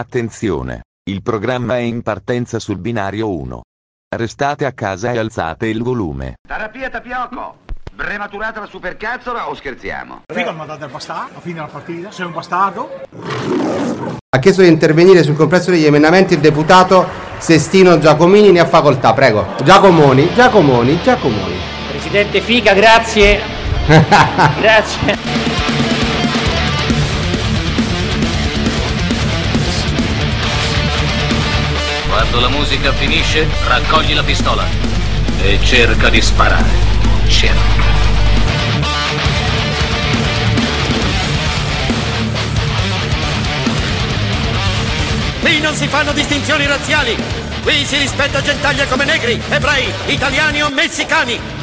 Attenzione! Il programma è in partenza sul binario 1. Restate a casa e alzate il volume. Terapia tapioco! Prematurata la supercazzola o scherziamo? Figa mi ha dato il bastardo, a fine della partita, sei un bastardo. Ha chiesto di intervenire sul complesso degli emendamenti il deputato Sestino Giacomini, ne ha facoltà, prego. Giacomoni, Giacomoni, Giacomoni. Presidente Figa, grazie. grazie. Quando la musica finisce, raccogli la pistola e cerca di sparare. Cerca. Qui non si fanno distinzioni razziali. Qui si rispetta gentaglia come negri, ebrei, italiani o messicani.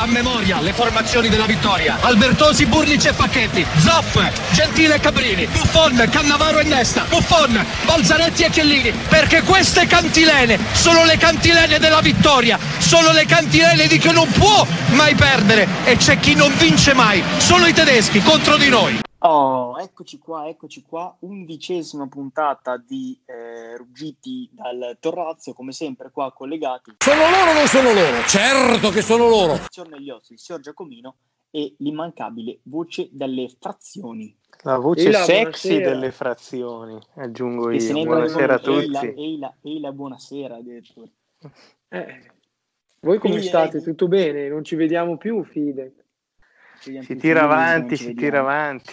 A memoria le formazioni della vittoria. Albertosi, Burlici e Pacchetti. Zoff, Gentile e Cabrini. Buffon, Cannavaro e Nesta. Buffon, Balzaretti e Chiellini. Perché queste cantilene sono le cantilene della vittoria. Sono le cantilene di chi non può mai perdere. E c'è chi non vince mai. Sono i tedeschi contro di noi. Oh, eccoci qua, eccoci qua, undicesima puntata di eh, Ruggiti dal Torrazzo, come sempre qua collegati. Sono loro o non sono loro? Certo che sono loro. Il signor Negliozzi, il signor Giacomino e l'immancabile voce delle frazioni. La voce Eila, sexy buonasera. delle frazioni, aggiungo se io. Buonasera a vengono- Eila, tutti. Eila, Eila, buonasera addirittura. Eh, voi come Quindi state? direi- Tutto bene? Non ci vediamo più, Fide? Si tira avanti, si tira avanti.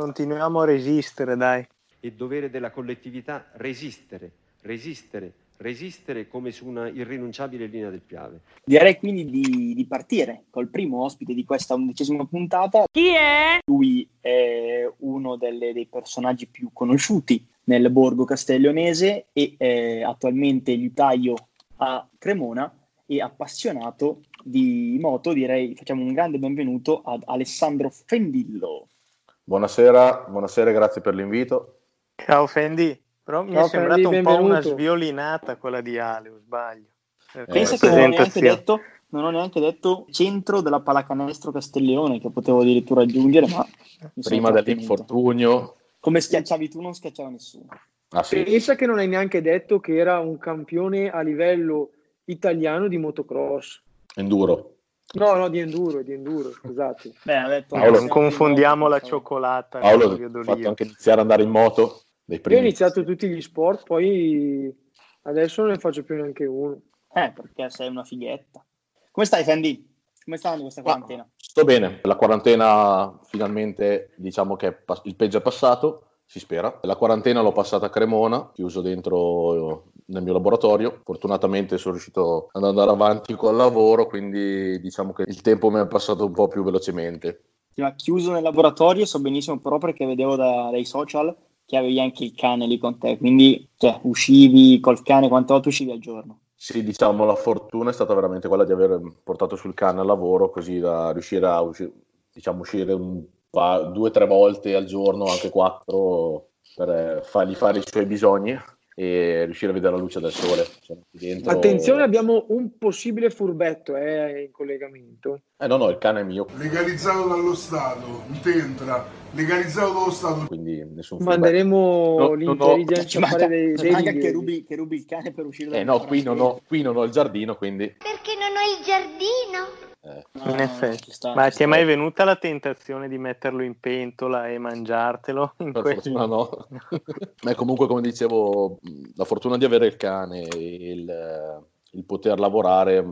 Continuiamo a resistere, dai. è dovere della collettività resistere, resistere, resistere come su una irrinunciabile linea del Piave. Direi quindi di, di partire col primo ospite di questa undicesima puntata. Chi è? Lui è uno delle- dei personaggi più conosciuti nel borgo castiglionese e è attualmente liutaio a Cremona e appassionato di moto. Direi facciamo un grande benvenuto ad Alessandro Fendillo. Buonasera, buonasera grazie per l'invito. Ciao Fendi. Però mi Ciao, è sembrata un po' una benvenuto. sviolinata quella di Ale, o sbaglio? Per Pensa Eh, che non ho, neanche detto, non ho neanche detto centro della pallacanestro Castiglione, che potevo addirittura aggiungere, ma Prima dell'infortunio, Come schiacciavi tu, non schiacciava nessuno. ah sì, Pensa che non hai neanche detto che era un campione a livello italiano di motocross. enduro. No, no, di enduro, di enduro, scusate. Beh, ha detto Paolo, Non confondiamo la cioccolata. Paolo l'olio fatto anche iniziare ad andare in moto dei Io ho iniziato tutti gli sport, poi adesso non ne faccio più neanche uno. Eh, perché sei una fighetta. Come stai, Fendi? Come sta andando questa quarantena? Sto bene, la quarantena finalmente diciamo che pass- il peggio è passato, si spera. La quarantena l'ho passata a Cremona, chiuso dentro nel mio laboratorio. Fortunatamente sono riuscito ad andare avanti col lavoro, quindi diciamo che il tempo mi è passato un po' più velocemente. Ti ha chiuso nel laboratorio, so benissimo però perché vedevo da- dai social che avevi anche il cane lì con te, quindi cioè, uscivi col cane, quante volte uscivi al giorno? Sì, diciamo, la fortuna è stata veramente quella di aver portato sul cane al lavoro, così da riuscire a usci- diciamo, uscire un pa- due o tre volte al giorno, anche quattro, per eh, fargli fare i suoi bisogni e riuscire a vedere la luce del sole. Qui dentro- Attenzione, abbiamo un possibile furbetto eh, in collegamento. Eh no, no, il cane è mio, Legalizzato dallo Stato, il Tentra, legalizzato dallo Stato. quindi nessun feedback. Manderemo No, no, l'intelligence Ci a fare dei, dei manca che, rubi, che rubi il cane per uscire Eh dal no, qui non, ho, qui non ho il giardino, quindi... Perché non ho il giardino? Eh, No, In effetti. ci sta, Ma ci ti è mai venuta la tentazione di metterlo in pentola e mangiartelo? In Per que- fortuna no. Ma comunque, come dicevo, la fortuna di avere il cane e il, il poter lavorare,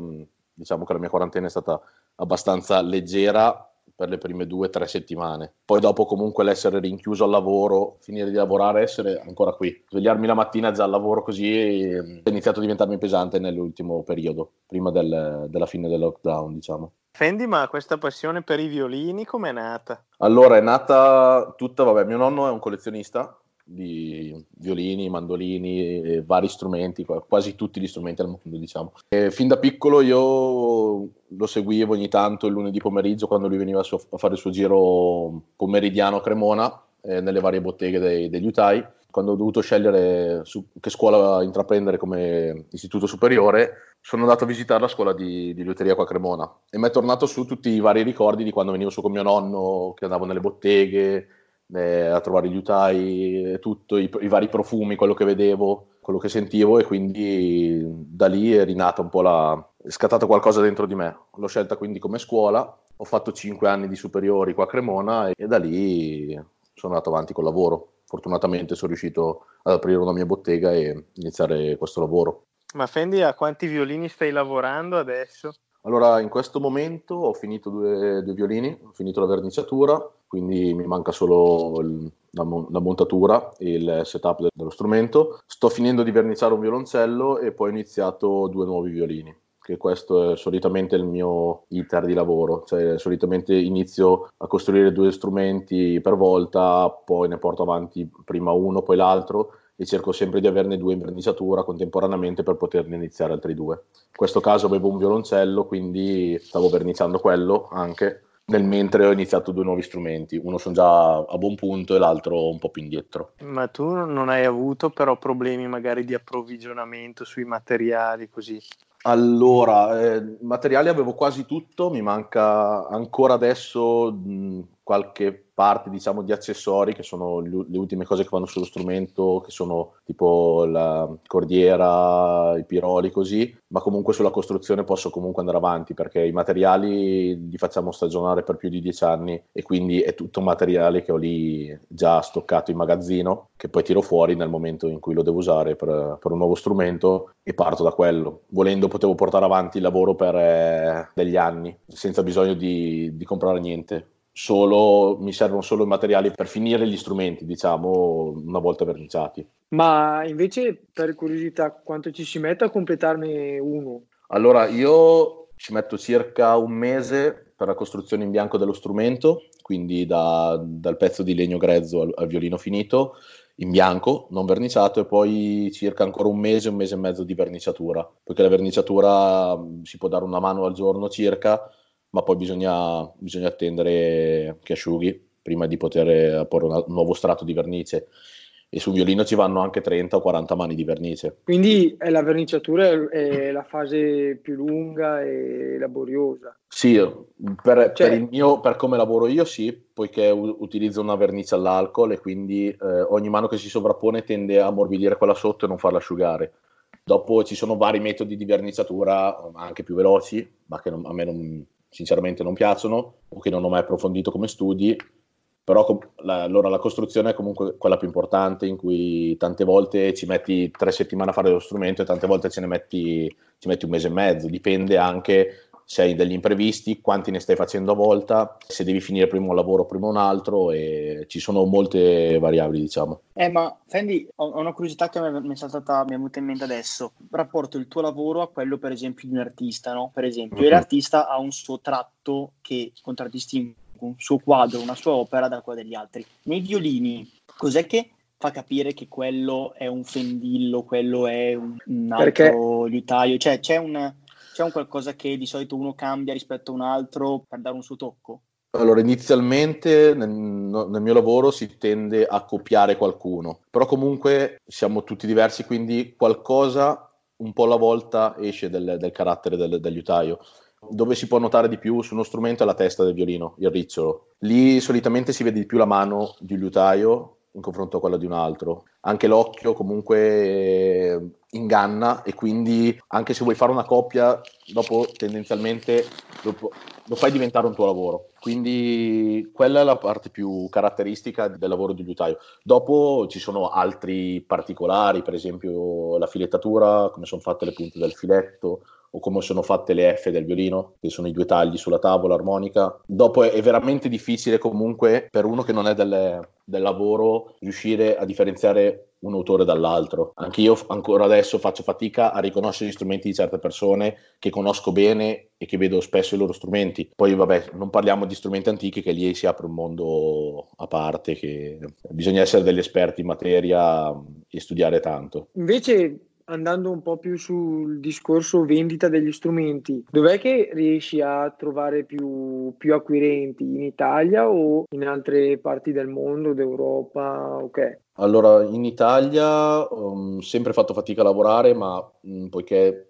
diciamo che la mia quarantena è stata abbastanza leggera per le prime due o tre settimane. Poi dopo comunque l'essere rinchiuso al lavoro, finire di lavorare, essere ancora qui. Svegliarmi la mattina già al lavoro così mh, è iniziato a diventarmi pesante nell'ultimo periodo, prima del- della fine del lockdown, diciamo. Fendi, ma questa passione per i violini com'è nata? Allora, è nata tutta, vabbè, mio nonno è un collezionista di violini, mandolini vari strumenti, qua- quasi tutti gli strumenti al mondo, diciamo. E fin da piccolo io lo seguivo ogni tanto il lunedì pomeriggio quando lui veniva a fare il suo giro pomeridiano a Cremona eh, nelle varie botteghe dei, degli utai. Quando ho dovuto scegliere che scuola intraprendere come istituto superiore, sono andato a visitare la scuola di, di liuteria qua a Cremona e mi è tornato su tutti i vari ricordi di quando venivo su con mio nonno, che andavo nelle botteghe, eh, a trovare gli utai, tutto, i, i, vari profumi, quello che vedevo, quello che sentivo e quindi da lì è rinata un po' la... è scattato qualcosa dentro di me. L'ho scelta quindi come scuola, ho fatto 5 anni di superiori qua a Cremona e da lì sono andato avanti col lavoro. Fortunatamente sono riuscito ad aprire una mia bottega e iniziare questo lavoro. Ma Fendi, a quanti violini stai lavorando adesso? Allora, in questo momento ho finito due, due violini, ho finito la verniciatura, quindi mi manca solo il, la, la, montatura e il setup de- dello strumento. Sto finendo di verniciare un violoncello e poi ho iniziato due nuovi violini che questo è solitamente il mio iter di lavoro, cioè solitamente inizio a costruire due strumenti per volta, poi ne porto avanti prima uno, poi l'altro e cerco sempre di averne due in verniciatura contemporaneamente per poterne iniziare altri due. In questo caso avevo un violoncello, quindi stavo verniciando quello anche, nel mentre ho iniziato due nuovi strumenti, uno sono già a buon punto e l'altro un po' più indietro. Ma tu non hai avuto però problemi magari di approvvigionamento sui materiali così? Allora, eh, materiali avevo quasi tutto, mi manca ancora adesso mh, qualche parte diciamo di accessori che sono le ultime cose che vanno sullo strumento che sono tipo la cordiera, i piroli così. Ma comunque sulla costruzione posso comunque andare avanti perché i materiali li facciamo stagionare per più di dieci anni e quindi è tutto materiale che ho lì già stoccato in magazzino che poi tiro fuori nel momento in cui lo devo usare per, per un nuovo strumento e parto da quello. Volendo potevo portare avanti il lavoro per eh, degli anni senza bisogno di, di comprare niente solo, mi servono solo i materiali per finire gli strumenti, diciamo, una volta verniciati. Ma invece, per curiosità, quanto ci si mette a completarne uno? Allora, io ci metto circa un mese per la costruzione in bianco dello strumento, quindi da, dal pezzo di legno grezzo al, al violino finito, in bianco, non verniciato, e poi circa ancora un mese, un mese e mezzo di verniciatura, perché la verniciatura si può dare una mano al giorno circa, ma poi bisogna, bisogna attendere che asciughi prima di poter porre un nuovo strato di vernice e sul violino ci vanno anche 30 o 40 mani di vernice. Quindi la verniciatura è la fase più lunga e laboriosa. Sì, per, cioè... per, mio, per come lavoro io sì, poiché utilizzo una vernice all'alcol e quindi eh, ogni mano che si sovrappone tende a ammorbidire quella sotto e non farla asciugare. Dopo ci sono vari metodi di verniciatura, anche più veloci, ma che non, a me non, sinceramente non piacciono o che non ho mai approfondito come studi, però la, allora la costruzione è comunque quella più importante in cui tante volte ci metti tre settimane a fare lo strumento e tante volte ce ne metti, ci metti un mese e mezzo, dipende anche se hai degli imprevisti, quanti ne stai facendo a volta, se devi finire prima un lavoro o prima un altro e ci sono molte variabili diciamo. Eh ma Fendi, ho una curiosità che mi è, saltata, mi è venuta in mente adesso, rapporto il tuo lavoro a quello per esempio di un artista, no? Per esempio, mm-hmm. l'artista ha un suo tratto che contraddistingue un suo quadro, una sua opera da quella degli altri. Nei violini, cos'è che fa capire che quello è un fendillo, quello è un, altro Perché... liutaio? Cioè c'è un c'è un qualcosa che di solito uno cambia rispetto a un altro per dare un suo tocco? Allora, inizialmente nel, nel, mio lavoro si tende a copiare qualcuno, però comunque siamo tutti diversi, quindi qualcosa un po' alla volta esce del, del carattere del, dell'aiutaio. Dove si può notare di più su uno strumento è la testa del violino, il ricciolo. Lì solitamente si vede di più la mano di un liutaio in confronto a quella di un altro. Anche l'occhio comunque inganna e quindi anche se vuoi fare una coppia, dopo tendenzialmente lo, lo, fai diventare un tuo lavoro. Quindi quella è la parte più caratteristica del lavoro di liutaio. Dopo ci sono altri particolari, per esempio la filettatura, come sono fatte le punte del filetto o come sono fatte le F del violino, che sono i due tagli sulla tavola armonica. Dopo è, veramente difficile comunque per uno che non è del, del lavoro riuscire a differenziare un autore dall'altro. Anche io ancora adesso faccio fatica a riconoscere gli strumenti di certe persone che conosco bene e che vedo spesso i loro strumenti. Poi vabbè, non parliamo di strumenti antichi che lì si apre un mondo a parte che bisogna essere degli esperti in materia e studiare tanto. Invece andando un po' più sul discorso vendita degli strumenti, dov'è che riesci a trovare più, più acquirenti? In Italia o in altre parti del mondo, d'Europa? Ok. Allora, in Italia ho sempre fatto fatica a lavorare, ma mh, poiché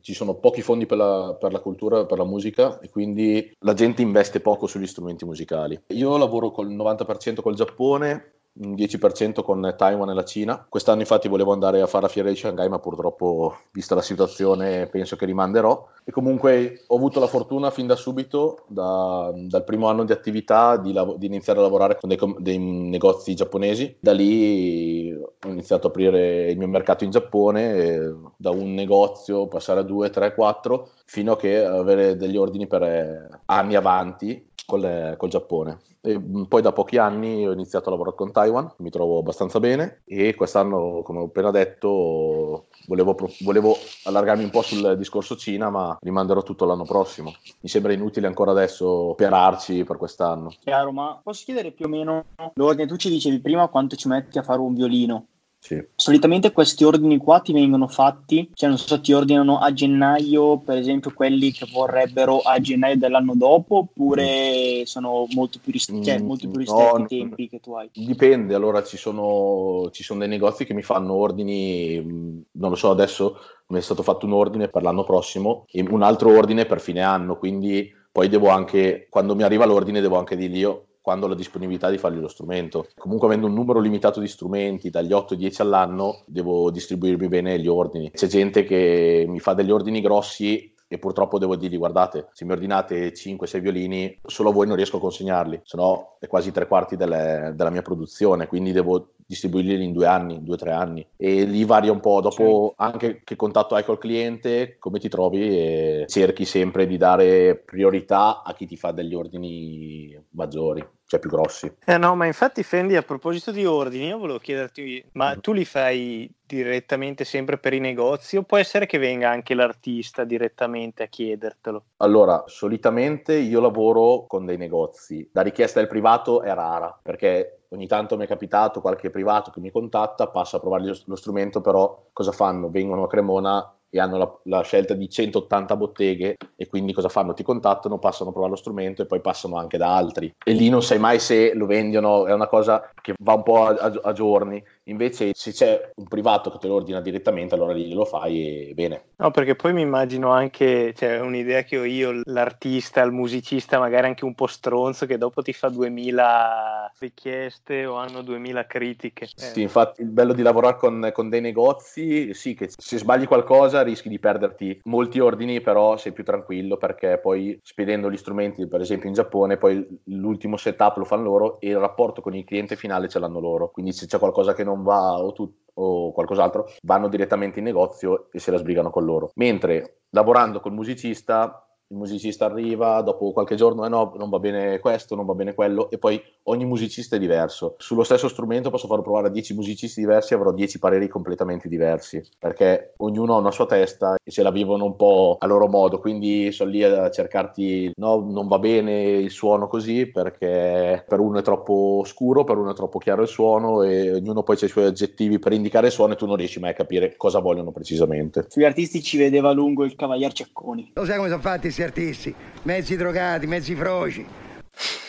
ci sono pochi fondi per la, per la cultura, per la musica e quindi la gente investe poco sugli strumenti musicali. Io lavoro col 90% col Giappone, un 10% con Taiwan e la Cina. Quest'anno infatti volevo andare a fare la fiera di Shanghai, ma purtroppo, vista la situazione, penso che rimanderò. E comunque ho avuto la fortuna fin da subito, da, dal primo anno di attività, di, lav- di iniziare a lavorare con dei, com- dei, negozi giapponesi. Da lì ho iniziato ad aprire il mio mercato in Giappone, da un negozio passare a due, tre, quattro, fino a che avere degli ordini per eh, anni avanti col, col Giappone. E poi da pochi anni ho iniziato a lavorare con Taiwan, mi trovo abbastanza bene e quest'anno, come ho appena detto, volevo, volevo allargarmi un po' sul discorso Cina, ma rimanderò tutto l'anno prossimo. Mi sembra inutile ancora adesso operarci per quest'anno. Chiaro, ma posso chiedere più o meno l'ordine? Tu ci dicevi prima quanto ci metti a fare un violino. Sì. Solitamente questi ordini qua ti vengono fatti, cioè non so, ti ordinano a gennaio, per esempio quelli che vorrebbero a gennaio dell'anno dopo, oppure sono molto più, rist- cioè, Mm, molto più ristretti no, i tempi che tu hai. Dipende, allora ci sono, ci sono dei negozi che mi fanno ordini, mh, non lo so, adesso mi è stato fatto un ordine per l'anno prossimo e un altro ordine per fine anno, quindi poi devo anche, quando mi arriva l'ordine, devo anche dirgli io quando ho la disponibilità di fargli lo strumento. Comunque avendo un numero limitato di strumenti, dagli 8 ai 10 all'anno, devo distribuirmi bene gli ordini. C'è gente che mi fa degli ordini grossi e purtroppo devo dirgli guardate se mi ordinate 5-6 violini solo a voi non riesco a consegnarli se no è quasi tre quarti delle, della mia produzione quindi devo distribuirli in due anni, due o tre anni e lì varia un po' dopo anche che contatto hai col cliente come ti trovi cerchi sempre di dare priorità a chi ti fa degli ordini maggiori cioè più grossi Eh no, ma infatti Fendi, a proposito di ordini, io volevo chiederti, ma tu li fai direttamente sempre per i negozi o può essere che venga anche l'artista direttamente a chiedertelo? Allora, solitamente io lavoro con dei negozi. La richiesta del privato è rara perché ogni tanto mi è capitato qualche privato che mi contatta, passa a provargli lo, lo strumento, però cosa fanno? Vengono a Cremona e hanno la, la, scelta di 180 botteghe e quindi cosa fanno? Ti contattano, passano a provare lo strumento e poi passano anche da altri. E lì non sai mai se lo vendono, è una cosa che va un po' a, a, a giorni. Invece se c'è un privato che te lo ordina direttamente, allora lì lo fai e bene. No, perché poi mi immagino anche, cioè un'idea che ho io, l'artista, il musicista, magari anche un po' stronzo, che dopo ti fa 2000 richieste o hanno 2000 critiche. Eh. Sì, infatti il bello di lavorare con, con dei negozi, sì, che se sbagli qualcosa rischi di perderti molti ordini, però sei più tranquillo perché poi spedendo gli strumenti, per esempio in Giappone, poi l'ultimo setup lo fanno loro e il rapporto con il cliente finale ce l'hanno loro. Quindi se c'è qualcosa che non va o, tu, o qualcos'altro, vanno direttamente in negozio e se la sbrigano con loro. Mentre lavorando col musicista il musicista arriva, dopo qualche giorno, eh no, non va bene questo, non va bene quello, e poi ogni musicista è diverso. Sullo stesso strumento posso farlo provare a 10 musicisti diversi e avrò 10 pareri completamente diversi, perché ognuno ha una sua testa e se la vivono un po' a loro modo, quindi sono lì a cercarti, no, non va bene il suono così, perché per uno è troppo scuro, per uno è troppo chiaro il suono, e ognuno poi ha i suoi aggettivi per indicare il suono e tu non riesci mai a capire cosa vogliono precisamente. Sugli artisti ci vedeva lungo il Cavalier Cecconi. Lo sai come sono fatti artisti? Mezzi drogati, mezzi froci.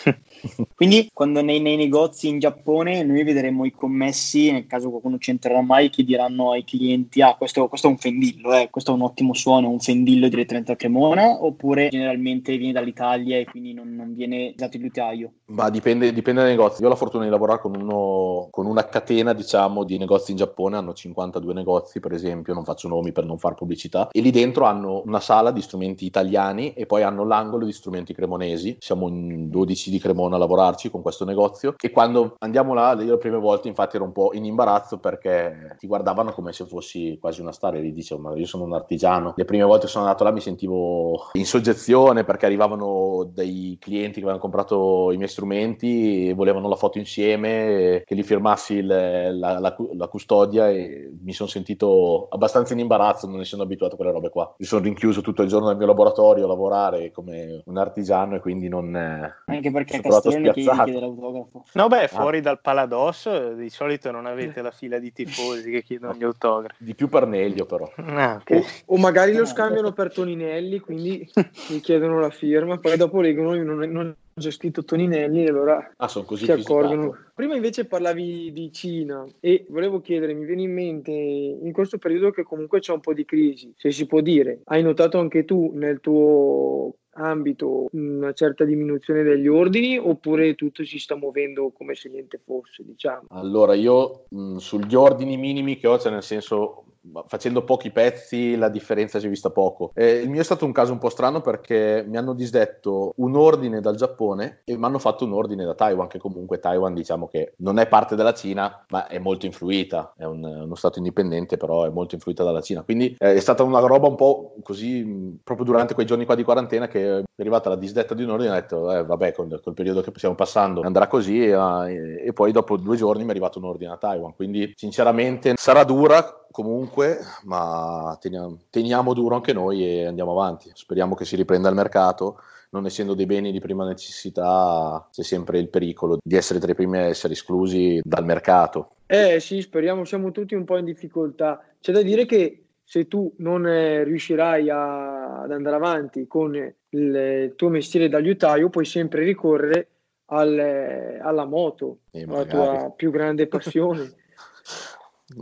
Quindi quando nei, nei, negozi in Giappone noi vedremo i commessi, nel caso qualcuno ci entrerà mai, che diranno ai clienti ah questo, questo è un fendillo, eh, questo è un ottimo suono, un fendillo direttamente a Cremona, oppure generalmente viene dall'Italia e quindi non, non viene dato il lutaio? Ma dipende, dipende dai negozi. Io ho la fortuna di lavorare con, uno, con una catena diciamo di negozi in Giappone, hanno 52 negozi per esempio, non faccio nomi per non fare pubblicità, e lì dentro hanno una sala di strumenti italiani e poi hanno l'angolo di strumenti cremonesi, siamo in 12 di Cremona a lavorarci con questo negozio e quando andiamo là, io le prime volte infatti ero un po' in imbarazzo perché ti guardavano come se fossi quasi una star e gli dicevo ma io sono un artigiano. Le prime volte che sono andato là mi sentivo in soggezione perché arrivavano dei clienti che avevano comprato i miei strumenti e volevano la foto insieme, che gli firmassi il, la, la, la, custodia e mi sono sentito abbastanza in imbarazzo, non essendo abituato a quelle robe qua. Mi sono rinchiuso tutto il giorno nel mio laboratorio a lavorare come un artigiano e quindi non... Anche perché gli spiazzato. No, beh, Ah. fuori dal Palados di solito non avete la fila di tifosi che chiedono gli autografi. Di più per Neglio, però. Ah, O, ok. o magari lo scambiano per Toninelli, quindi gli chiedono la firma, poi dopo leggono non, non c'è scritto Toninelli e allora Ah, sono così si fisicato. accorgono. Prima invece parlavi di Cina e volevo chiedere, mi viene in mente in questo periodo che comunque c'è un po' di crisi, se si può dire, hai notato anche tu nel tuo ambito una certa diminuzione degli ordini oppure tutto si sta muovendo come se niente fosse, diciamo? Allora, io mh, sugli ordini minimi che ho, cioè nel senso, facendo pochi pezzi, la differenza si è vista poco. Eh, il mio è stato un caso un po' strano perché mi hanno disdetto un ordine dal Giappone e mi hanno fatto un ordine da Taiwan, che comunque Taiwan diciamo che non è parte della Cina, ma è molto influita, è un- uno stato indipendente, però è molto influita dalla Cina. Quindi eh, è stata una roba un po' così, proprio durante quei giorni qua di quarantena, che è arrivata la disdetta di un ordine ho detto, eh, vabbè, col, col periodo che stiamo passando andrà così, e, e- e poi dopo due giorni mi è arrivato un ordine a Taiwan. Quindi sinceramente sarà dura comunque, ma teniamo, teniamo duro anche noi e andiamo avanti. Speriamo che si riprenda il mercato. Non essendo dei beni di prima necessità, c'è sempre il pericolo di essere tra i primi a essere esclusi dal mercato. Eh sì, speriamo, siamo tutti un po' in difficoltà. C'è da dire che se tu non eh, riuscirai a- ad andare avanti con il tuo mestiere da liutaio, puoi sempre ricorrere al- eh, alla moto, E la tua più grande passione.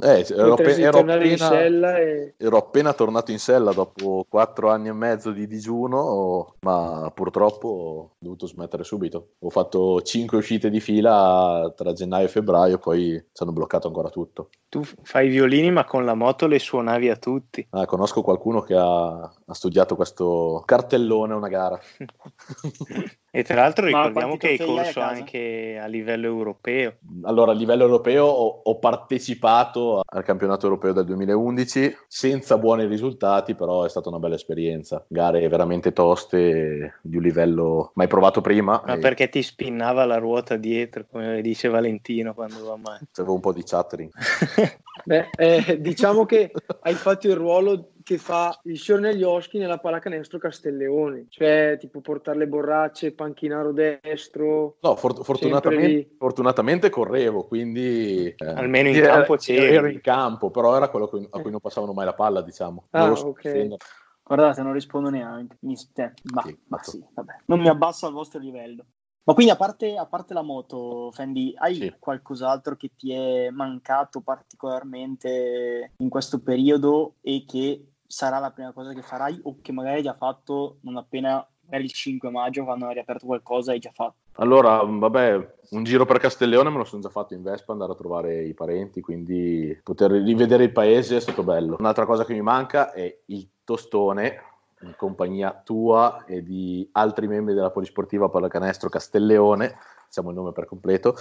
Eh, ero, appe- ero appena, sella e... ero appena tornato in sella dopo quattro anni e mezzo di digiuno, ma purtroppo ho dovuto smettere subito. Ho fatto cinque uscite di fila tra gennaio e febbraio, poi ci hanno bloccato ancora tutto. Tu fai i violini, ma con la moto le suonavi a tutti. Ah, conosco qualcuno che ha, ha studiato questo cartellone a una gara. E tra l'altro ricordiamo che hai corso anche a livello europeo. Allora, a livello europeo ho, ho partecipato al campionato europeo del 2011 senza buoni risultati, però è stata una bella esperienza. Gare veramente toste, di un livello mai provato prima. Ma e perché ti spinnava la ruota dietro, come dice Valentino quando va male. Avevo un po' di chattering. Beh, eh, diciamo che hai fatto il ruolo che fa il signor Neglioschi nella pallacanestro Castelleone, cioè tipo portare le borracce, panchinaro destro. No, for- fortunatamente, fortunatamente correvo, quindi... eh, Almeno in campo c'eri. Ero in campo, però era quello a cui, a cui non passavano mai la palla, diciamo. Ah, Dovevo ok. difendere. Guardate, non rispondo neanche. Mi, te, ma, Sì, ma fatto. sì, vabbè. Non mi abbasso al vostro livello. Ma quindi a parte, a parte la moto, Fendi, hai Sì. qualcos'altro che ti è mancato particolarmente in questo periodo e che sarà la prima cosa che farai o che magari hai già fatto non appena magari il 5 maggio quando hai riaperto qualcosa hai già fatto? Allora, vabbè, un giro per Castelleone me lo sono già fatto in Vespa, andare a trovare i parenti, quindi poter rivedere il paese è stato bello. Un'altra cosa che mi manca è il tostone, in compagnia tua e di altri membri della Polisportiva Pallacanestro Castelleone, diciamo il nome per completo.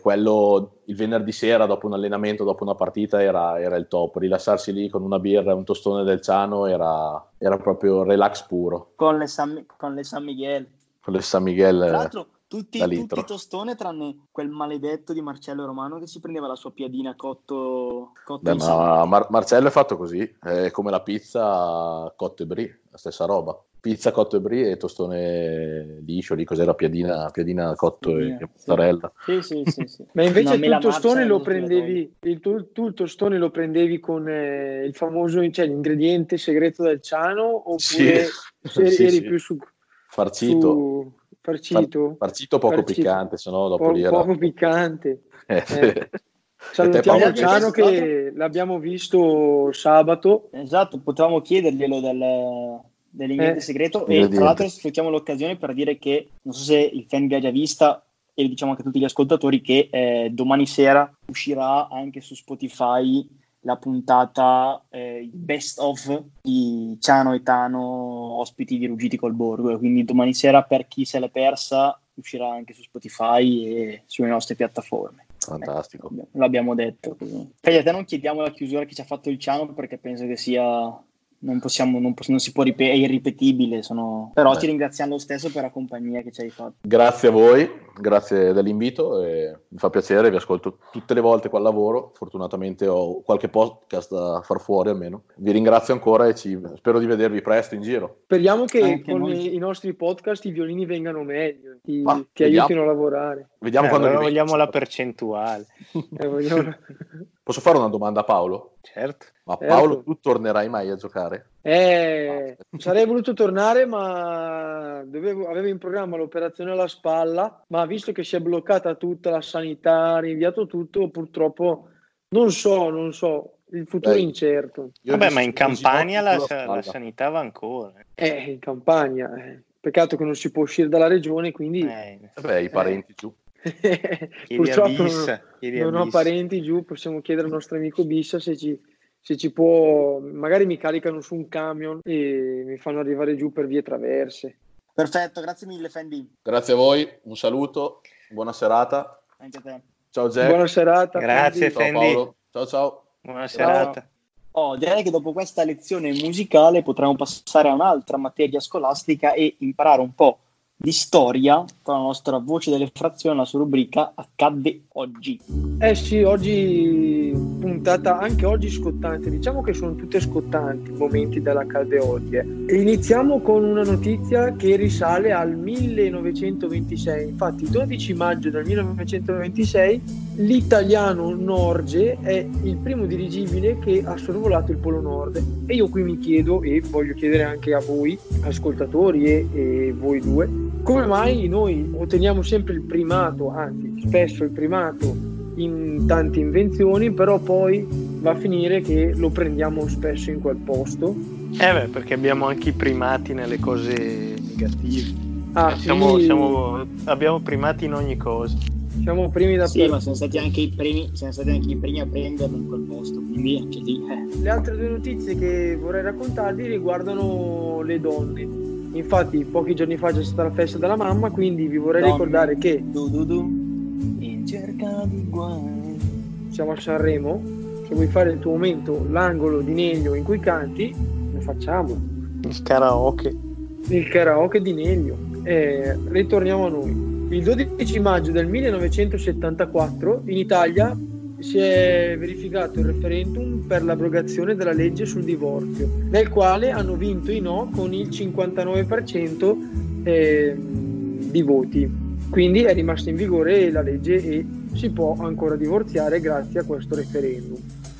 Quello il venerdì sera, dopo un allenamento, dopo una partita, era, era il top. Rilassarsi lì con una birra e un tostone del Ciano era, era proprio relax puro. Con le San, con le San Miguel. Con il San Miguel Tra eh, l'altro, tutti, tutti tostone tranne quel maledetto di Marcello Romano che si prendeva la sua piadina cotto, cotto Beh, ma Mar- Marcello è fatto così, è come la pizza cotto e brie, la stessa roba. Pizza cotto e brie e tostone liscio, lì cos'era piadina, piadina cotto e sì. mozzarella. Sì, sì, sì, sì. Ma invece No, tu il tostone lo prendevi, il, tu, tu il tostone lo prendevi con eh, il famoso, cioè l'ingrediente segreto del ciano Sì. oppure eri, Sì, eri sì. più su, Farcito, su farcito? farcito poco Farcito. piccante, sennò dopo Po- lì era... poco piccante. Eh, Eh. E Salutiamo Paolo, Ciano che- che l'abbiamo visto sabato. Esatto, potevamo chiederglielo del, dell'ingrediente Eh, segreto e tra l'altro sfruttiamo l'occasione per dire che, non so se il fan vi ha già vista e diciamo anche a tutti gli ascoltatori che eh, domani sera uscirà anche su Spotify la puntata eh, best of di Ciano e Tano ospiti di Ruggiti col Borgo e quindi domani sera per chi se l'è persa uscirà anche su Spotify e sulle nostre piattaforme. Fantastico. L'abbiamo detto. Poi a te non chiediamo la chiusura che ci ha fatto il Ciano perché penso che sia non possiamo, non, poss- non si può ripetere, è irripetibile, sono... però Beh. ti ringraziamo lo stesso per la compagnia che ci hai fatto. Grazie a voi, grazie dell'invito e mi fa piacere, vi ascolto tutte le volte qua al lavoro, fortunatamente ho qualche podcast da far fuori almeno. Vi ringrazio ancora e ci- spero di vedervi presto in giro. Speriamo che Anche con noi. i, i nostri podcast i violini vengano meglio, ti, Ma, ti aiutino a lavorare. Vediamo Eh, quando allora vogliamo la percentuale. Eh, vogliamo- Posso fare una domanda a Paolo? Certo. Ma Certo. Paolo, tu tornerai mai a giocare? Eh, sarei voluto tornare, ma dovevo- avevo in programma l'operazione alla spalla, ma visto che si è bloccata tutta la sanità, ha rinviato tutto, purtroppo non so, non so, il futuro è Dai. incerto. Vabbè, ma in Campania la, la sanità va ancora. Eh, in campagna, eh. peccato che non si può uscire dalla regione, quindi Eh, Vabbè, i parenti giù. Purtroppo a non ho parenti giù, possiamo chiedere al nostro amico Bissa se ci, se ci può, magari mi caricano su un camion e mi fanno arrivare giù per vie traverse. Perfetto, grazie mille Fendi, Grazie a voi, un saluto, buona serata. anche a te. Ciao Jack. Buona serata. Grazie, Fendi. Ciao. Paolo. Ciao ciao. Buona serata. Oh, direi che dopo questa lezione musicale potremmo passare a un'altra materia scolastica e imparare un po' di storia con la nostra voce delle frazioni, la sua rubrica Accadde oggi. Eh sì, oggi puntata anche oggi scottante, diciamo che sono tutte scottanti i momenti dell'accadde oggi. eh. Iniziamo con una notizia che risale al 1926, infatti il 12 maggio del 1926 l'italiano Norge è il primo dirigibile che ha sorvolato il Polo Nord e io qui mi chiedo e voglio chiedere anche a voi ascoltatori e, e voi due come mai noi otteniamo sempre il primato, anzi spesso il primato in tante invenzioni, però poi va a finire che lo prendiamo spesso in quel posto. Eh beh, perché abbiamo anche i primati nelle cose negative. Ah, Eh, siamo- sì, siamo- abbiamo primati in ogni cosa. siamo primi da Sì, ma sono stati anche i primi, siamo stati anche i primi a prenderlo in quel posto, quindi anche lì. eh. Le altre due notizie che vorrei raccontarvi riguardano le donne. Infatti, pochi giorni fa c'è stata la festa della mamma, quindi vi vorrei Donne. ricordare che Du, du, du, in cerca di guai. siamo a Sanremo. Se vuoi fare il tuo momento, l'angolo di Neglio in cui canti, lo facciamo. Il karaoke. il karaoke di Neglio. Eh, ritorniamo a noi. Il 12 maggio del 1974 in Italia si è verificato il referendum per l'abrogazione della legge sul divorzio, nel quale hanno vinto i no con il 59% eh, di voti. Quindi è rimasta in vigore la legge e si può ancora divorziare grazie a questo referendum.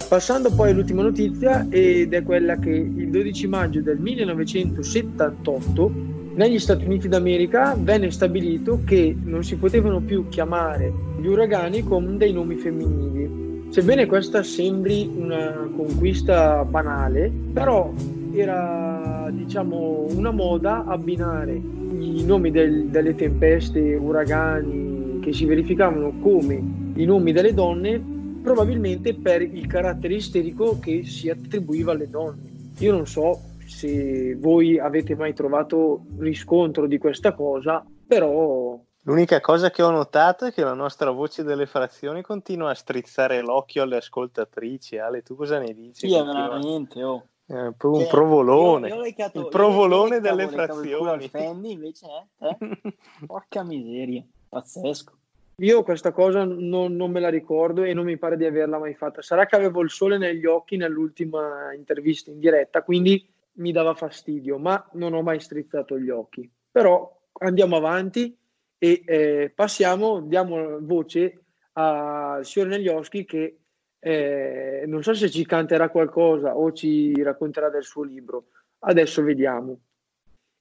Passando poi all'ultima notizia ed è quella che il 12 maggio del 1978 negli Stati Uniti d'America venne stabilito che non si potevano più chiamare gli uragani con dei nomi femminili. Sebbene questa sembri una conquista banale, però era diciamo una moda abbinare i nomi del- delle tempeste, uragani che si verificavano come i nomi delle donne, probabilmente per il carattere isterico che si attribuiva alle donne. Io non so se voi avete mai trovato riscontro di questa cosa, però L'unica cosa che ho notato è che la nostra voce delle frazioni continua a strizzare l'occhio alle ascoltatrici. Ale, tu cosa ne dici? Sì, Continua- veramente, oh. Proprio un Cioè, provolone. io- io ho leccato- il provolone io leccavo- delle leccavo il frazioni. Fendi, invece eh, eh? Porca miseria, pazzesco. io questa cosa non, non me la ricordo e non mi pare di averla mai fatta. Sarà che avevo il sole negli occhi nell'ultima intervista in diretta, quindi mi dava fastidio, ma non ho mai strizzato gli occhi. Però andiamo avanti e eh, passiamo, diamo voce al signor Neglioschi che eh, non so se ci canterà qualcosa o ci racconterà del suo libro. Adesso vediamo.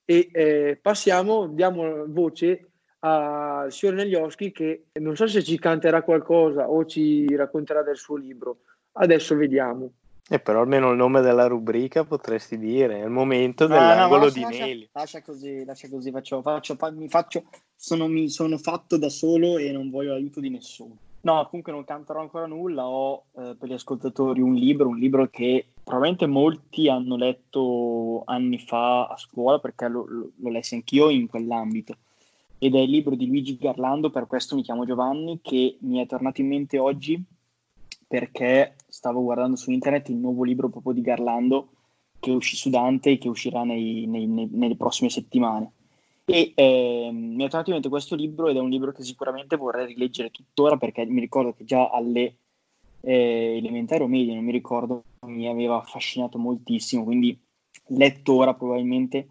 E eh, passiamo, diamo voce al signor Neglioschi che non so se ci canterà qualcosa o ci racconterà del suo libro. Adesso vediamo. E però almeno il nome della rubrica potresti dire, è il momento Ah, No, dell'angolo lascia- di lascia-. Lascia così, lascia così, faccio, faccio, fa- mi faccio, sono, mi sono fatto da solo e non voglio l'aiuto di nessuno. No, comunque non canterò ancora nulla, ho eh, per gli ascoltatori un libro, un libro che probabilmente molti hanno letto anni fa a scuola perché lo, lo, lo lessi anch'io in quell'ambito. Ed è il libro di Luigi Garlando, per questo mi chiamo Giovanni, che mi è tornato in mente oggi perché stavo guardando su internet il nuovo libro proprio di Garlando che usci- su Dante che uscirà nei- nei- nei- nelle prossime settimane. E ehm, mi è tornato in mente questo libro ed è un libro che sicuramente vorrei rileggere tuttora perché mi ricordo che già alle eh, elementari o medie, non mi ricordo, mi aveva affascinato moltissimo, quindi letto ora probabilmente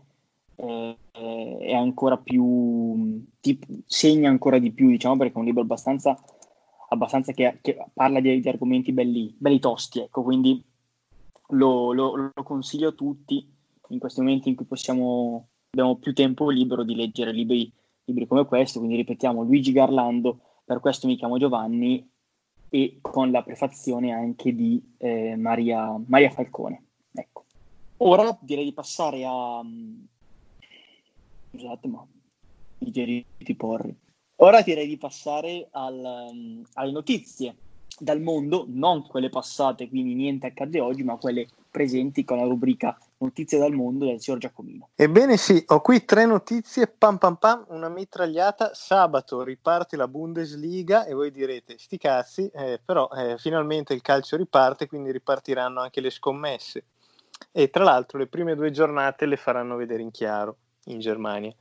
eh, eh, è ancora più, ti segna ancora di più, diciamo, perché è un libro abbastanza, abbastanza che, che parla di, di argomenti belli, belli tosti, ecco, quindi lo, lo- lo consiglio a tutti in questi momenti in cui possiamo, abbiamo più tempo libero di leggere libri, libri come questo, quindi ripetiamo Luigi Garlando, per questo mi chiamo Giovanni e con la prefazione anche di eh, Maria, Maria Falcone. Ecco. Ora direi di passare a... Scusate, ma i porri. Ora direi di passare al, mm, alle notizie dal mondo, non quelle passate, quindi niente accade oggi, ma quelle presenti con la rubrica Notizie dal mondo del signor Giacomino. Ebbene sì, ho qui tre notizie, pam pam pam, una mitragliata, sabato riparte la Bundesliga e voi direte, sti cazzi, eh, però eh, finalmente il calcio riparte, quindi ripartiranno anche le scommesse. E tra l'altro le prime due giornate le faranno vedere in chiaro in Germania.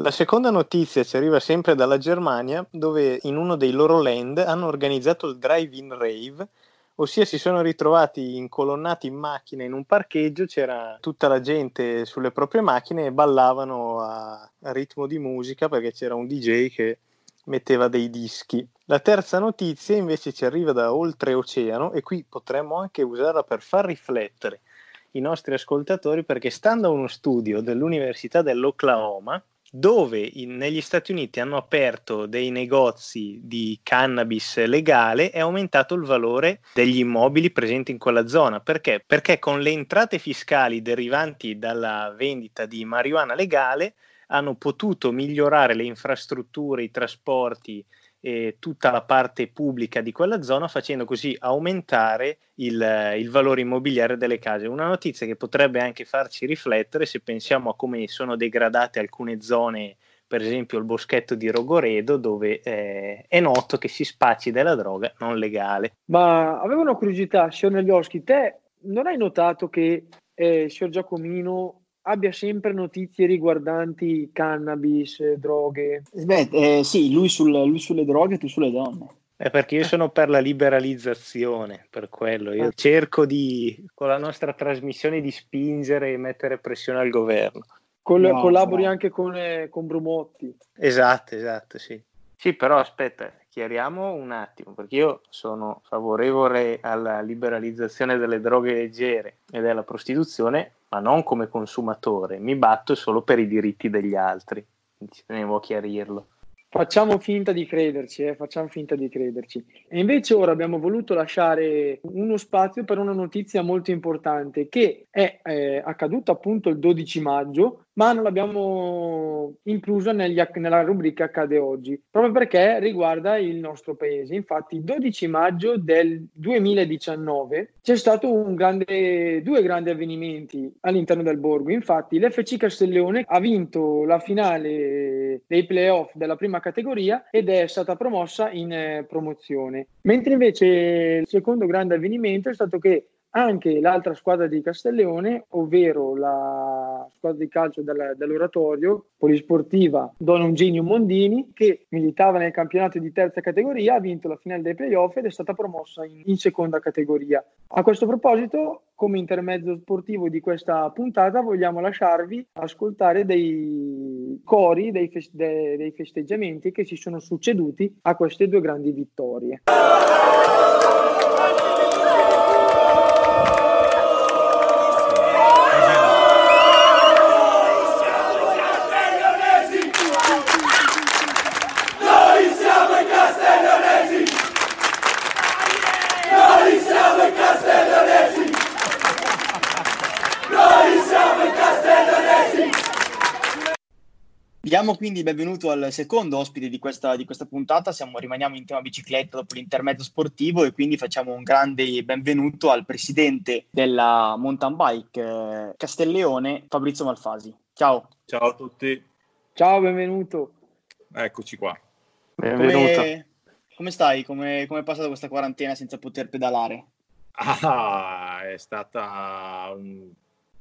La seconda notizia ci arriva sempre dalla Germania, dove in uno dei loro land hanno organizzato il drive-in rave, ossia si sono ritrovati incolonnati in macchina in un parcheggio, c'era tutta la gente sulle proprie macchine e ballavano a, ritmo di musica perché c'era un DJ che metteva dei dischi. La terza notizia invece ci arriva da oltreoceano e qui potremmo anche usarla per far riflettere i nostri ascoltatori perché stando a uno studio dell'Università dell'Oklahoma, dove in- negli Stati Uniti hanno aperto dei negozi di cannabis legale, è aumentato il valore degli immobili presenti in quella zona. Perché? Perché con le entrate fiscali derivanti dalla vendita di marijuana legale hanno potuto migliorare le infrastrutture, i trasporti e tutta la parte pubblica di quella zona, facendo così aumentare il, eh, il valore immobiliare delle case. Una notizia che potrebbe anche farci riflettere se pensiamo a come sono degradate alcune zone, per esempio il boschetto di Rogoredo, dove eh, è noto che si spacci della droga non legale. Ma avevo una curiosità, signor Neglioschi, te non hai notato che eh, signor Giacomino abbia sempre notizie riguardanti cannabis, droghe? Beh, eh, sì, lui, sul- lui sulle droghe e tu sulle donne. È perché io sono per la liberalizzazione, per quello. Io cerco di, con la nostra trasmissione, di spingere e mettere pressione al governo. Col- No, collabori no. anche con, eh, con Brumotti. Esatto, esatto, sì. Sì, però aspetta, chiariamo un attimo, perché io sono favorevole alla liberalizzazione delle droghe leggere e della prostituzione, ma non come consumatore, mi batto solo per i diritti degli altri. Ci tenevo a chiarirlo. Facciamo finta di crederci, eh, facciamo finta di crederci. E invece ora abbiamo voluto lasciare uno spazio per una notizia molto importante che è eh, accaduta appunto il 12 maggio, ma non l'abbiamo inclusa negli nella rubrica Accade oggi, proprio perché riguarda il nostro paese. Infatti il 12 maggio del 2019 c'è stato grande, due grandi avvenimenti all'interno del borgo. Infatti l'FC Castellone ha vinto la finale dei playoff della prima categoria ed è stata promossa in eh, promozione. Mentre invece il secondo grande avvenimento è stato che anche l'altra squadra di Castellone, ovvero la squadra di calcio del- dell'oratorio polisportiva Don Eugenio Mondini, che militava nel campionato di terza categoria, ha vinto la finale dei playoff ed è stata promossa in, in seconda categoria. A questo proposito, come intermezzo sportivo di questa puntata, vogliamo lasciarvi ascoltare dei cori, dei, fes- de- dei festeggiamenti che si sono succeduti a queste due grandi vittorie. Noi siamo i castellonesi! Noi siamo i castellonesi! Noi siamo i castellonesi! Diamo quindi il benvenuto al secondo ospite di questa, di questa puntata. Siamo, rimaniamo in tema bicicletta dopo l'intermezzo sportivo e quindi facciamo un grande benvenuto al presidente della mountain bike eh, Castelleone, Fabrizio Malfasi. Ciao. Ciao a tutti, Ciao, benvenuto. eccoci qua. Come, come stai? Come, come è passata questa quarantena senza poter pedalare? Ah, è stata un-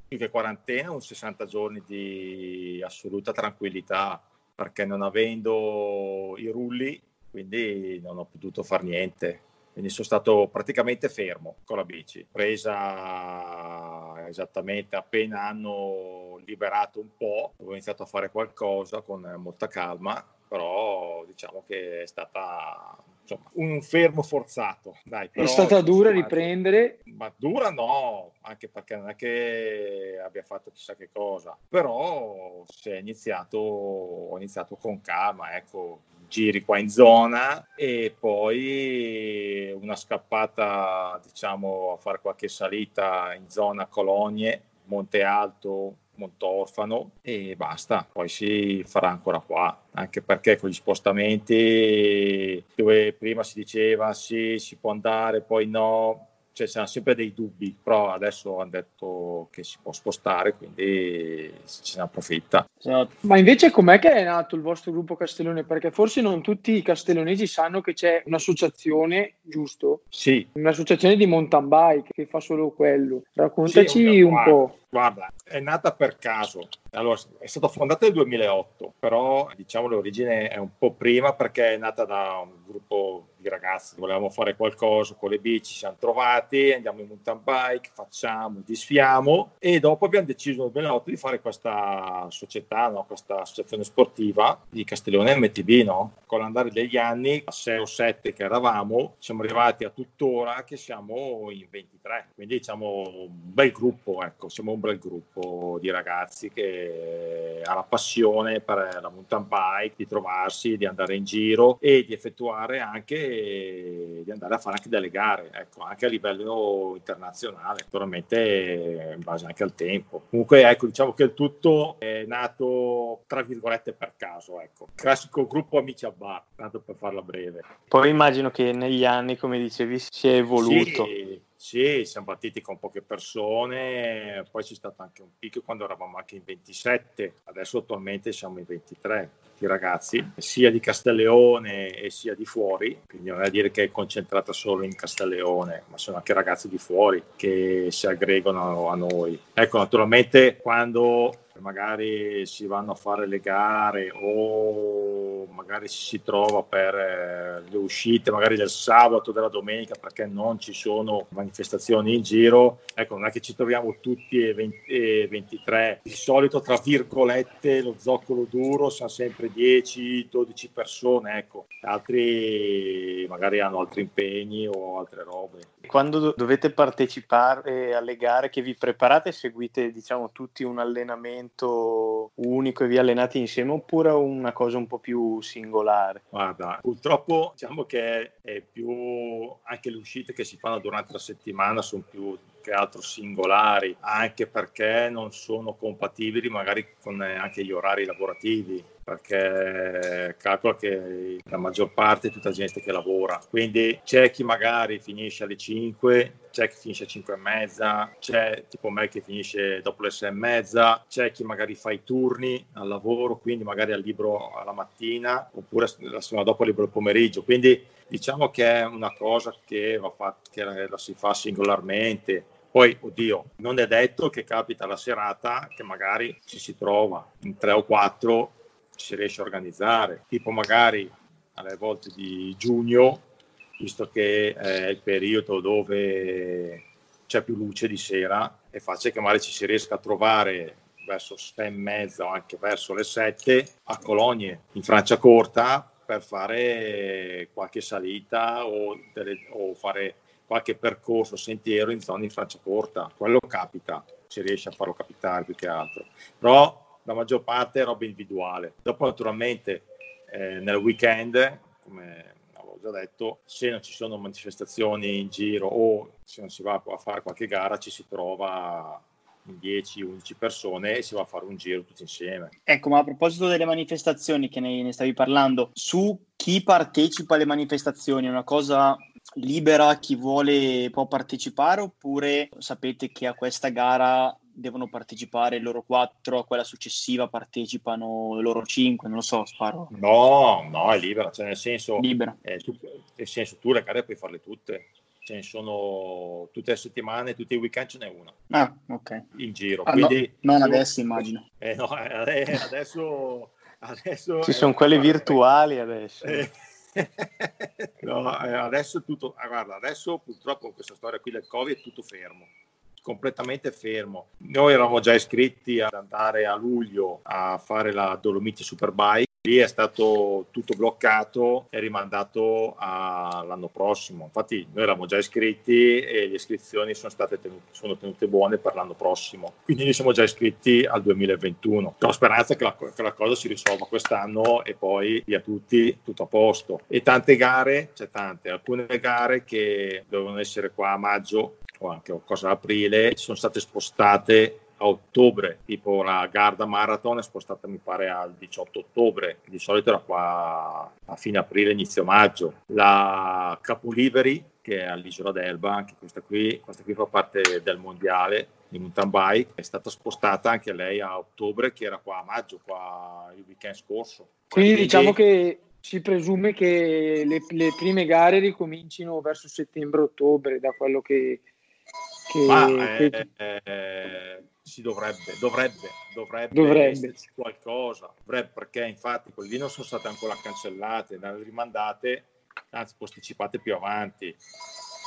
più che quarantena, un 60 giorni di assoluta tranquillità, perché non avendo i rulli, quindi non ho potuto fare niente. Quindi sono stato praticamente fermo con la bici, presa esattamente appena hanno liberato un po', ho iniziato a fare qualcosa con molta calma, però diciamo che è stata insomma, un fermo forzato. Dai, è stata dura riprendere? Ma dura no, anche perché non è che abbia fatto chissà che cosa, però si è iniziato, ho iniziato con calma, ecco, giri qua in zona e poi una scappata diciamo a fare qualche salita in zona Colonie, Monte Alto, Montorfano e basta, poi si farà ancora qua, anche perché con gli spostamenti dove prima si diceva sì, si può andare, poi no, cioè c'erano sempre dei dubbi, però adesso hanno detto che si può spostare, quindi se ne approfitta. Ma invece com'è che è nato il vostro gruppo Castellone? Perché forse non tutti i castellonesi sanno che c'è un'associazione, giusto? Sì. Un'associazione di mountain bike che fa solo quello. Raccontaci sì, un po'. Guarda, è nata per caso. Allora, è stata fondata nel 2008, però diciamo l'origine è un po' prima perché è nata da un gruppo ragazzi. Volevamo fare qualcosa con le bici, ci siamo trovati, andiamo in mountain bike, facciamo, disfiamo e dopo abbiamo deciso nel 2008 di fare questa società, no? questa associazione sportiva di Castellone MTB. No? Con l'andare degli anni, a 6 o 7 che eravamo, siamo arrivati a tuttora che siamo in 23. Quindi diciamo un bel gruppo, ecco, siamo un bel gruppo di ragazzi che ha la passione per la mountain bike, di trovarsi, di andare in giro e di effettuare anche, di andare a fare anche delle gare, ecco, anche a livello internazionale, naturalmente in base anche al tempo. Comunque ecco, diciamo che il tutto è nato tra virgolette per caso, ecco. Classico gruppo amici a bar, tanto per farla breve. Poi immagino che negli anni, come dicevi, si è evoluto. Sì, sì, siamo partiti con poche persone, poi c'è stato anche un picco quando eravamo anche in 27, adesso attualmente siamo in 23 di ragazzi, sia di Castelleone e sia di fuori, quindi non è dire che è concentrata solo in Castelleone, ma sono anche ragazzi di fuori che si aggregano a noi. Ecco, naturalmente quando magari si vanno a fare le gare o magari si trova per eh, le uscite magari del sabato, della domenica perché non ci sono manifestazioni in giro, ecco non è che ci troviamo tutti e, 20, e 23, di solito tra virgolette lo zoccolo duro sono sempre 10-12 persone, ecco, altri magari hanno altri impegni o altre robe. Quando dovete partecipare alle gare che vi preparate, seguite diciamo tutti un allenamento unico e vi allenate insieme oppure una cosa un po' più singolare? Guarda, purtroppo diciamo che è più anche le uscite che si fanno durante la settimana sono più che altro singolari, anche perché non sono compatibili magari con anche gli orari lavorativi perché calcola che la maggior parte è tutta gente che lavora, quindi c'è chi magari finisce alle 5, c'è chi finisce alle 5 e mezza, c'è tipo me che finisce dopo le 6 e mezza, c'è chi magari fa i turni al lavoro, quindi magari al libro alla mattina oppure la settimana dopo al libro il pomeriggio, quindi diciamo che è una cosa che, fatta, che la si fa singolarmente, poi, oddio, non è detto che capita la serata che magari ci si trova in tre o quattro si riesce a organizzare, tipo magari alle volte di giugno, visto che è il periodo dove c'è più luce di sera, è facile che magari ci si riesca a trovare verso sei e mezza o anche verso le sette a Cologne, in Francia Corta, per fare qualche salita o, delle, o fare qualche percorso sentiero in zona in Francia Corta. Quello capita, si riesce a farlo capitare più che altro. Però la maggior parte è roba individuale. Dopo naturalmente eh, nel weekend, come avevo già detto, se non ci sono manifestazioni in giro o se non si va a fare qualche gara ci si trova 10-11 persone e si va a fare un giro tutti insieme. Ecco, ma a proposito delle manifestazioni che ne, ne stavi parlando, su chi partecipa alle manifestazioni è una cosa libera, chi vuole può partecipare oppure sapete che a questa gara devono partecipare loro quattro, a quella successiva partecipano loro cinque, non lo so, sparo. No, no, è libera, cioè nel senso, libera. Eh, tu, nel senso tu le gare puoi farle tutte, ce ne sono tutte le settimane, tutti i weekend ce n'è una Ah, ok. in giro. Ah, no, Quindi, non io- adesso, immagino. Eh, no, eh, adesso, adesso Ci sono cosa- virtuali adesso. Eh, no, eh, adesso tutto, ah, guarda, adesso purtroppo con questa storia qui del Covid è tutto fermo, completamente fermo. Noi eravamo già iscritti ad andare a luglio a fare la Dolomiti Superbike. Lì è stato tutto bloccato e rimandato all'anno prossimo. Infatti, noi eravamo già iscritti e le iscrizioni sono state tenute, sono tenute buone per l'anno prossimo. Quindi noi siamo già iscritti al 2021. Ho speranza che la, che la cosa si risolva quest'anno e poi via tutti, tutto a posto. E tante gare, c'è tante, alcune gare che dovevano essere qua a maggio o anche qualcosa a aprile sono state spostate a ottobre, tipo la Garda Marathon è spostata mi pare al 18 ottobre, di solito era qua a fine aprile, inizio maggio. La Capoliveri, che è all'isola d'Elba, anche questa qui, questa qui fa parte del mondiale di mountain bike, è stata spostata anche lei a ottobre, che era qua a maggio, qua il weekend scorso. Quindi diciamo che si presume che le, le prime gare ricomincino verso settembre-ottobre, da quello che... che- Ma eh, eh, si dovrebbe, dovrebbe, dovrebbe, Dovrebbe. qualcosa, dovrebbe, perché infatti quelli lì non sono state ancora cancellate, le rimandate, anzi posticipate più avanti.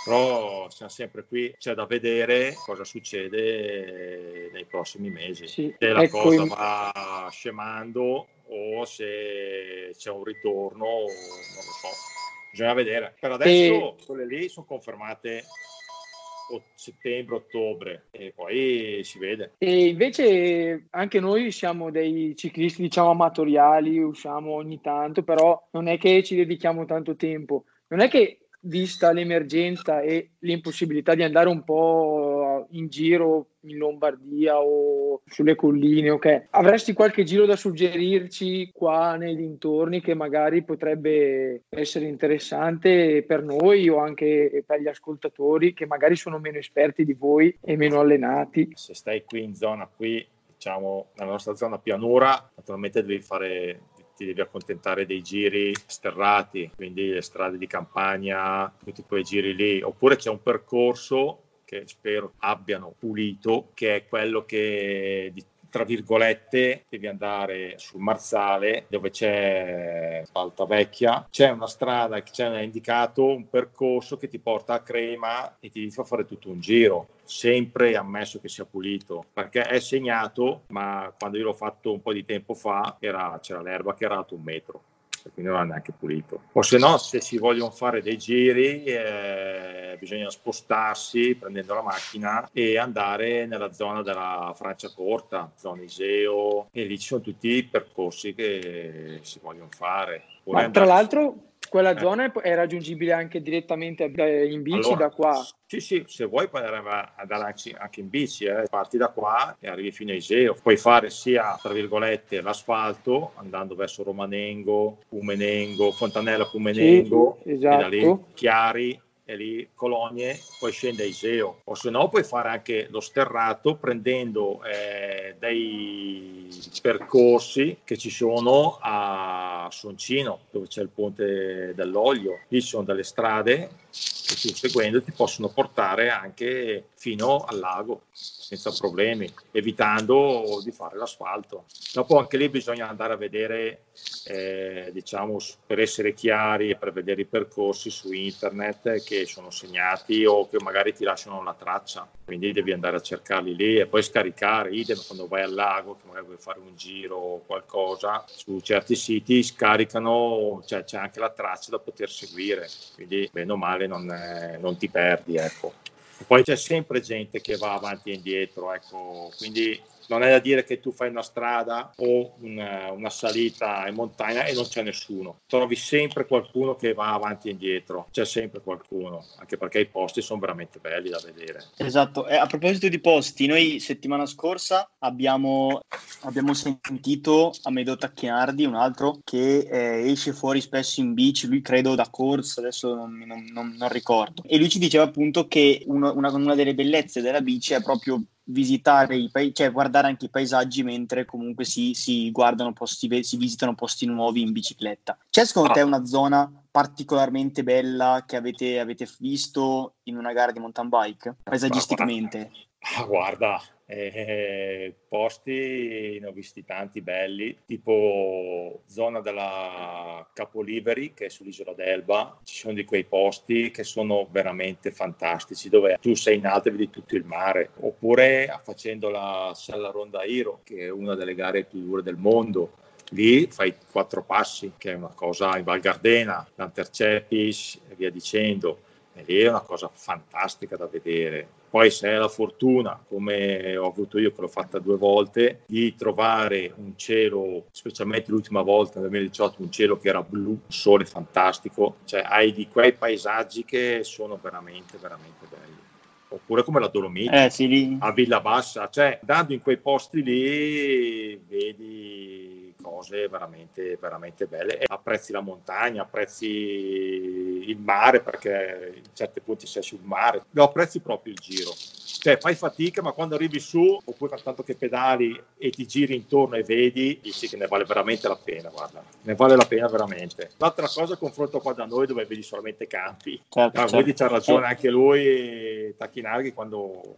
Però siamo sempre qui, c'è da vedere cosa succede nei prossimi mesi. Sì, Se la ecco, cosa in- va scemando o se c'è un ritorno, non lo so. Bisogna vedere. Per adesso quelle lì sono confermate settembre, ottobre e poi si vede. E invece anche noi siamo dei ciclisti, diciamo, amatoriali, usciamo ogni tanto, però non è che ci dedichiamo tanto tempo. Non è che, vista l'emergenza e l'impossibilità di andare un po' in giro in Lombardia o sulle colline, ok, avresti qualche giro da suggerirci qua nei dintorni che magari potrebbe essere interessante per noi o anche per gli ascoltatori che magari sono meno esperti di voi e meno allenati? Se stai qui in zona qui, diciamo nella nostra zona pianura, naturalmente devi fare ti devi accontentare dei giri sterrati, quindi le strade di campagna, tutti quei giri lì, oppure c'è un percorso che spero abbiano pulito, che è quello che tra virgolette devi andare sul Marzale dove c'è Vecchia c'è una strada che c'è indicato un percorso che ti porta a Crema e ti fa fare tutto un giro. Sempre ammesso che sia pulito perché è segnato ma quando io l'ho fatto un po' di tempo fa era- c'era l'erba che era alto un metro quindi non era neanche pulito. O se no, se si vogliono fare dei giri, eh, bisogna spostarsi prendendo la macchina e andare nella zona della Francia Corta, zona Iseo, e lì ci sono tutti i percorsi che si vogliono fare. Ma tra l'altro quella Eh. zona è- raggiungibile anche direttamente eh, in bici Allora, da qua. Sì, sì, se vuoi puoi andare, anche, anche in bici, eh. parti da qua e arrivi fino a Iseo. Puoi fare sia, tra virgolette, l'asfalto, andando verso Romanengo, Pumenengo, Fontanella Pumenengo, Sì, e da lì esatto. Chiari, e lì Cologne, poi scende a Iseo. O se no puoi fare anche lo sterrato prendendo eh, dei percorsi che ci sono a Soncino, dove c'è il ponte dell'olio. Lì ci sono delle strade che tu seguendo ti possono portare anche fino al lago senza problemi, evitando di fare l'asfalto. Dopo anche lì bisogna andare a vedere, eh, diciamo, per essere chiari e per vedere i percorsi su internet che sono segnati o che magari ti lasciano la traccia, quindi devi andare a cercarli lì e poi scaricare, idem quando vai al lago, che magari vuoi fare un giro o qualcosa, su certi siti scaricano, cioè c'è anche la traccia da poter seguire, quindi bene o male non, eh, non ti perdi, ecco. Poi c'è sempre gente che va avanti e indietro, ecco, quindi non è da dire che tu fai una strada o una, una salita in montagna e non c'è nessuno. Trovi sempre qualcuno che va avanti e indietro, c'è sempre qualcuno, anche perché i posti sono veramente belli da vedere. Esatto, e a proposito di posti, noi settimana scorsa abbiamo, abbiamo sentito Amedeo Tacchinardi, un altro, che eh, esce fuori spesso in bici, lui credo da corsa, adesso non, non- non- non ricordo, e lui ci diceva appunto che uno- una, una delle bellezze della bici è proprio visitare i paesi, cioè guardare anche i paesaggi mentre comunque si, si guardano posti, si visitano posti nuovi in bicicletta. C'è secondo Ah. te una zona particolarmente bella che avete, avete visto in una gara di mountain bike, paesaggisticamente? Ah, guarda, eh, posti ne ho visti tanti belli, tipo zona della Capoliveri che è sull'isola d'Elba, ci sono di quei posti che sono veramente fantastici, dove tu sei in alto e vedi tutto il mare, oppure facendo la Sella Ronda Iro, che è una delle gare più dure del mondo, lì fai quattro passi, che è una cosa in Val Gardena, l'Antercepis e via dicendo. E lì è una cosa fantastica da vedere. Poi se hai la fortuna, come ho avuto io che l'ho fatta due volte, di trovare un cielo, specialmente l'ultima volta nel 2018, un cielo che era blu, un sole fantastico, cioè hai di quei paesaggi che sono veramente, veramente belli. Oppure come la Dolomite Eh sì, a Villa Bassa, cioè andando in quei posti lì vedi cose veramente, veramente belle e apprezzi la montagna, apprezzi il mare perché in certi punti sei sul mare, lo apprezzi proprio il giro. Cioè fai fatica ma quando arrivi su oppure tanto che pedali e ti giri intorno e vedi, dici che ne vale veramente la pena, guarda, ne vale la pena veramente. L'altra cosa confronto qua da noi dove vedi solamente campi, Certo, Ah, certo. c'ha ragione anche lui, Tacchinarghi, quando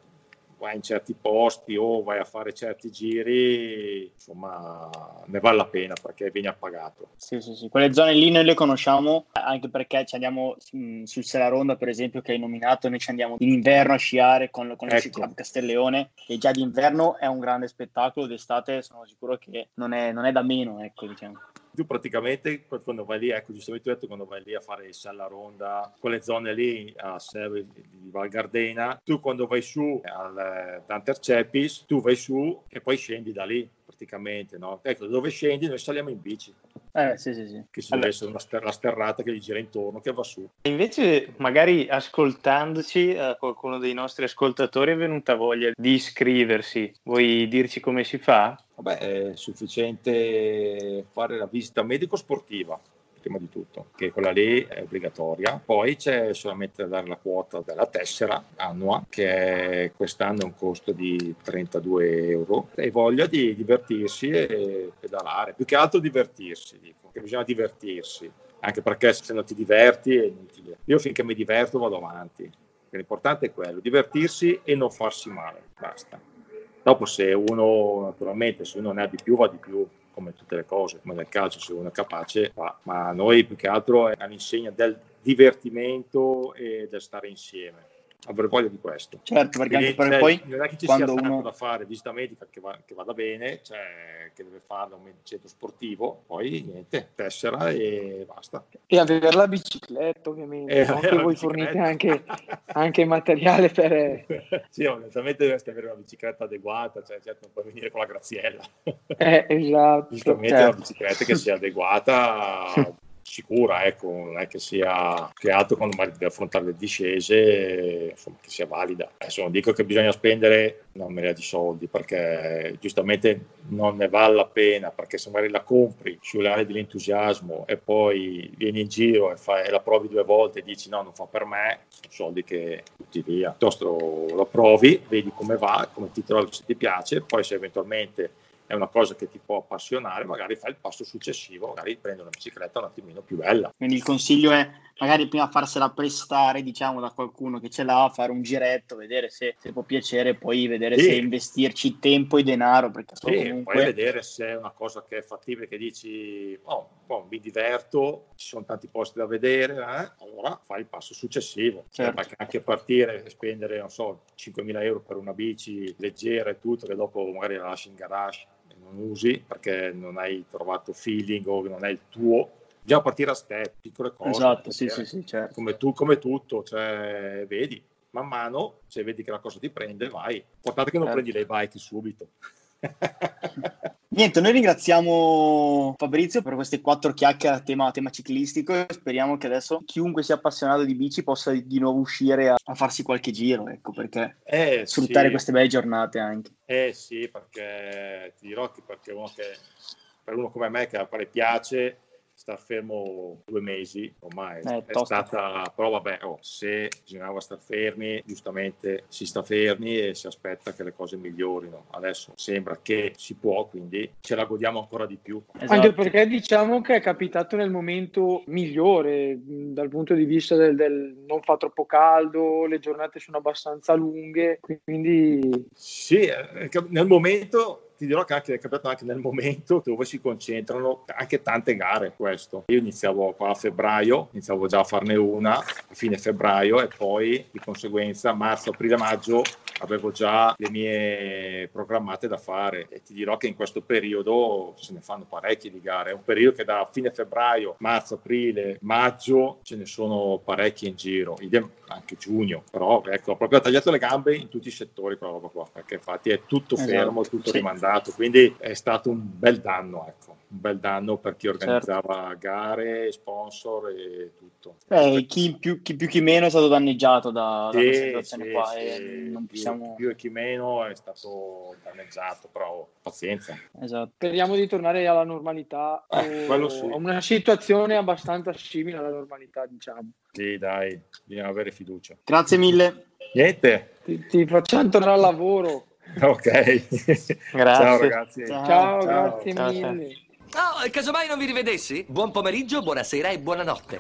vai in certi posti o vai a fare certi giri, insomma, ne vale la pena perché vieni appagato. Sì, sì, sì, quelle zone lì noi le conosciamo anche perché ci andiamo mh, sul Selaronda, per esempio, che hai nominato, noi ci andiamo in inverno a sciare con, con il Ecco. Sci Club Castelleone e già d'inverno è un grande spettacolo, d'estate sono sicuro che non è, non è da meno, ecco, diciamo. Tu praticamente quando vai lì, ecco, giustamente tu hai detto quando vai lì a fare il Sella Ronda, quelle zone lì a Serve di Val Gardena, tu quando vai su al eh, Tanter Cepis, tu vai su e poi scendi da lì praticamente, no? Ecco, dove scendi noi saliamo in bici, Eh, sì, sì, sì. che ci deve essere una ster- la sterrata che gli gira intorno, che va su. Invece, magari ascoltandoci, a qualcuno dei nostri ascoltatori è venuta voglia di iscriversi. Vuoi dirci come si fa? Vabbè, è sufficiente fare la visita medico-sportiva, prima di tutto, che quella lì è obbligatoria. Poi c'è solamente da dare la quota della tessera annua, che è quest'anno è un costo di 32 euro. E voglia di divertirsi e pedalare. Più che altro divertirsi, dico, che bisogna divertirsi. Anche perché se non ti diverti è inutile. Io finché mi diverto vado avanti. L'importante è quello, divertirsi e non farsi male. Basta. Dopo se uno, naturalmente, se uno ne ha di più, va di più, come tutte le cose, come nel calcio, se uno è capace, va. Ma noi più che altro è all'insegna del divertimento e del stare insieme. Avrei voglia di questo. Certo, perché anche Quindi, perché cioè, poi non è che ci sia tanto uno- da fare, visita medica che, va- che vada bene, cioè che deve farla un centro sportivo, poi niente, tessera e basta. E avere la bicicletta, ovviamente, E no? avere che voi fornite anche, anche materiale per... sì, onestamente dovresti avere una bicicletta adeguata, cioè certo non puoi venire con la graziella. Eh, esatto, Giustamente certo. una bicicletta che sia adeguata, sicura, ecco, non è che sia che altro quando magari devi affrontare le discese, insomma, che sia valida. Adesso non dico che bisogna spendere una marea di soldi perché giustamente non ne vale la pena perché se magari la compri sulle aree dell'entusiasmo e poi vieni in giro e, fai, e la provi due volte e dici no non fa per me sono soldi che butti via piuttosto la provi vedi come va come ti trovi se ti piace poi se eventualmente è una cosa che ti può appassionare magari fai il passo successivo magari prendi una bicicletta un attimino più bella Quindi il consiglio è magari prima farsela prestare, diciamo, da qualcuno che ce l'ha, fare un giretto, vedere se, se può piacere, poi vedere Sì. se investirci tempo e denaro, perché Sì, comunque... poi vedere se è una cosa che è fattibile, che dici, oh, boh, mi diverto, ci sono tanti posti da vedere, eh? allora fai il passo successivo. Cioè, Certo. Perché anche partire e spendere, non so, 5.000 euro per una bici leggera e tutto, che dopo magari la lasci in garage usi perché non hai trovato feeling o non è il tuo, già partire a step, piccole cose. Esatto, sì, sì, sì, certo. Come, tu, come tutto, cioè, vedi, man mano, se vedi che la cosa ti prende, vai. L'importante è che non Certo. prendi le bike subito. Niente, noi ringraziamo Fabrizio per queste quattro chiacchiere a tema, tema ciclistico e speriamo che adesso chiunque sia appassionato di bici possa di nuovo uscire a, a farsi qualche giro, ecco, perché Eh, sfruttare sì. queste belle giornate anche. Eh sì, perché ti dirò che perché uno che, per uno come me che a fare piace, star fermo due mesi ormai. Eh, è stata però vabbè oh, se bisognava star fermi giustamente si sta fermi e si aspetta che le cose migliorino. Adesso sembra che si può quindi ce la godiamo ancora di più. Esatto. Anche perché diciamo che è capitato nel momento migliore dal punto di vista del, del non fa troppo caldo, le giornate sono abbastanza lunghe, quindi Sì, eh, nel momento ti dirò che anche, è capitato anche nel momento dove si concentrano anche tante gare questo. Io iniziavo qua a febbraio, iniziavo già a farne una a fine febbraio e poi di conseguenza marzo, aprile, maggio avevo già le mie programmate da fare e ti dirò che in questo periodo se ne fanno parecchie di gare. È un periodo che da fine febbraio, marzo, aprile, maggio ce ne sono parecchie in giro, anche giugno, però ecco, proprio ha tagliato le gambe in tutti i settori quella roba qua, perché infatti è tutto Esatto, fermo, tutto sì. rimandato, quindi è stato un bel danno, ecco, un bel danno per chi Certo. organizzava gare, sponsor e tutto. Eh, chi, più, chi più chi meno è stato danneggiato da, da Sì, questa situazione sì, qua sì, e non più, possiamo... più e chi meno è stato danneggiato, però pazienza. Esatto. speriamo di tornare alla normalità Eh, o sì. a una situazione abbastanza simile alla normalità, diciamo. Sì, dai, bisogna avere fiducia. Grazie mille. Niente, Ti, ti facciamo tornare al lavoro. ok. Ciao ragazzi. Ciao, Ciao. grazie Ciao, mille. Oh, casomai non vi rivedessi? Buon pomeriggio, buonasera e buonanotte.